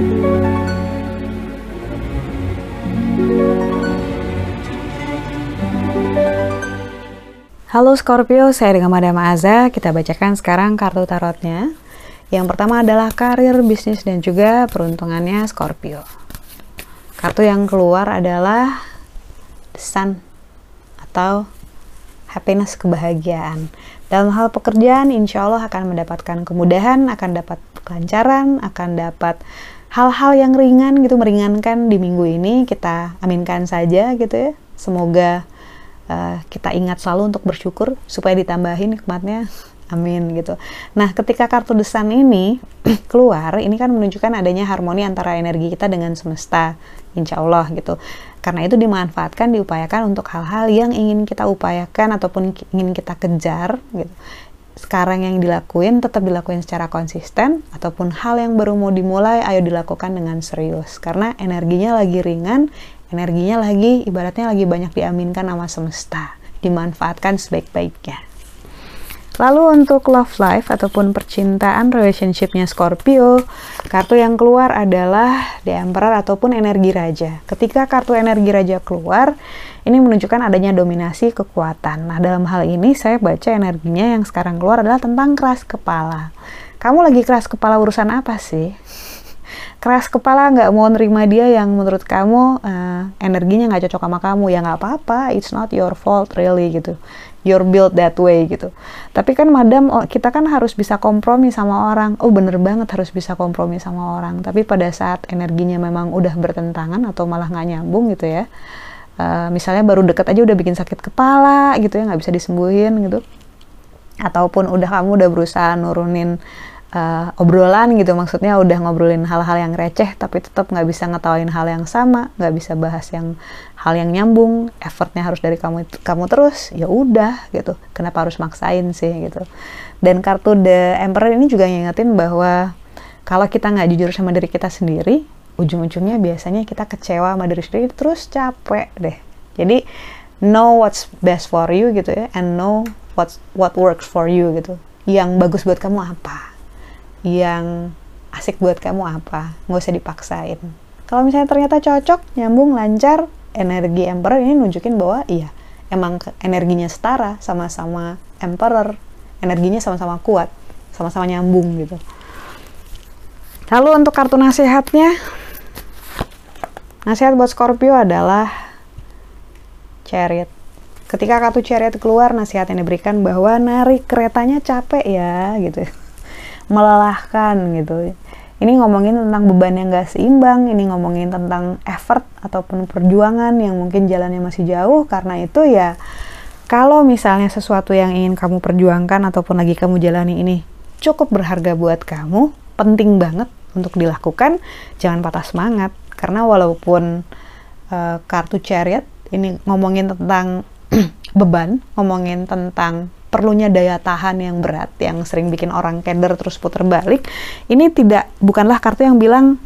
Halo Scorpio, saya dengan Madam Aza. Kita bacakan sekarang kartu tarotnya. Yang pertama adalah karir, bisnis, dan juga peruntungannya Scorpio. Kartu yang keluar adalah The Sun atau happiness, kebahagiaan. Dalam hal pekerjaan, insya Allah akan mendapatkan kemudahan, akan dapat kelancaran, akan dapat hal-hal yang ringan gitu, meringankan di minggu ini. Kita aminkan saja gitu ya. Semoga uh, kita ingat selalu untuk bersyukur supaya ditambahin nikmatnya amin gitu nah ketika kartu desan ini keluar ini kan menunjukkan adanya harmoni antara energi kita dengan semesta insya Allah gitu karena itu dimanfaatkan diupayakan untuk hal-hal yang ingin kita upayakan ataupun ingin kita kejar gitu sekarang yang dilakuin tetap dilakuin secara konsisten ataupun hal yang baru mau dimulai ayo dilakukan dengan serius. Karena energinya lagi ringan energinya lagi ibaratnya lagi banyak diaminkan sama semesta. Dimanfaatkan sebaik-baiknya Lalu untuk love life ataupun percintaan relationshipnya Scorpio, kartu yang keluar adalah The Emperor ataupun energi raja. Ketika kartu energi raja keluar, ini menunjukkan adanya dominasi kekuatan. Nah, dalam hal ini saya baca energinya yang sekarang keluar adalah tentang keras kepala. Kamu lagi keras kepala urusan apa sih? Keras kepala nggak mau nerima dia yang menurut kamu uh, energinya nggak cocok sama kamu. Ya nggak apa-apa it's not your fault really gitu. You're built that way gitu. Tapi kan madam kita kan harus bisa kompromi sama orang. Oh bener banget harus bisa kompromi sama orang. Tapi pada saat energinya memang udah bertentangan atau malah nggak nyambung gitu ya uh, misalnya baru deket aja udah bikin sakit kepala gitu ya nggak bisa disembuhin gitu. Ataupun udah kamu udah berusaha nurunin uh, obrolan gitu. Maksudnya udah ngobrolin hal-hal yang receh tapi tetap nggak bisa ngetawain hal yang sama nggak bisa bahas yang hal yang nyambung. Effortnya harus dari kamu kamu terus ya udah gitu. Kenapa harus maksain sih gitu. Dan kartu the emperor ini juga ngingetin bahwa kalau kita nggak jujur sama diri kita sendiri ujung-ujungnya biasanya kita kecewa sama diri sendiri terus capek deh. Jadi know what's best for you gitu ya and know what what works for you gitu. Yang bagus buat kamu apa yang asik buat kamu apa? Nggak usah dipaksain. Kalau misalnya ternyata cocok nyambung lancar energi emperor ini nunjukin bahwa iya emang energinya setara sama-sama emperor. Energinya sama-sama kuat sama-sama nyambung gitu. Lalu untuk kartu nasihatnya nasihat buat Scorpio adalah chariot. Ketika kartu chariot keluar nasihat yang diberikan bahwa narik keretanya capek ya gitu melelahkan gitu. Ini ngomongin tentang beban yang gak seimbang ini ngomongin tentang effort ataupun perjuangan yang mungkin jalannya masih jauh. Karena itu ya kalau misalnya sesuatu yang ingin kamu perjuangkan ataupun lagi kamu jalani ini cukup berharga buat kamu penting banget untuk dilakukan jangan patah semangat. Karena walaupun uh, kartu chariot ini ngomongin tentang beban ngomongin tentang perlunya daya tahan yang berat yang sering bikin orang keder terus putar balik ini tidak bukanlah kartu yang bilang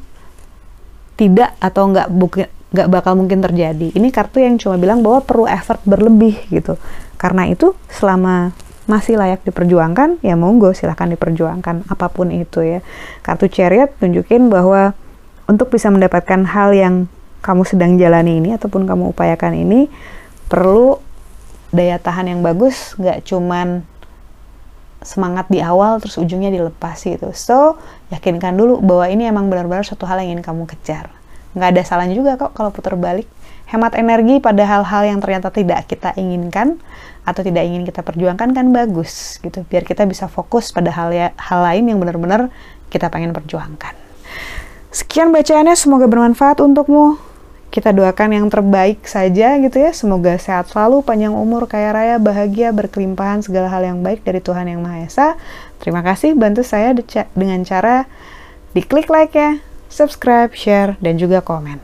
tidak atau nggak bukan nggak bakal mungkin terjadi. Ini kartu yang cuma bilang bahwa perlu effort berlebih gitu. Karena itu selama masih layak diperjuangkan ya monggo silahkan diperjuangkan apa pun itu ya. Kartu chariot tunjukin bahwa untuk bisa mendapatkan hal yang kamu sedang jalani ini ataupun kamu upayakan ini perlu daya tahan yang bagus nggak cuman semangat di awal terus ujungnya dilepas gitu. So yakinkan dulu bahwa ini emang benar-benar suatu hal yang ingin kamu kejar. Nggak ada salahnya juga kok kalau putar balik. Hemat energi pada hal-hal yang ternyata tidak kita inginkan atau tidak ingin kita perjuangkan kan bagus gitu. Biar kita bisa fokus pada hal ya, hal lain yang benar-benar kita pengen perjuangkan. Sekian bacaannya semoga bermanfaat untukmu kita doakan yang terbaik saja gitu ya. Semoga sehat selalu, panjang umur, kaya raya, bahagia, berkelimpahan segala hal yang baik dari Tuhan Yang Maha Esa. Terima kasih bantu saya dengan cara diklik like ya, subscribe, share, dan juga komen.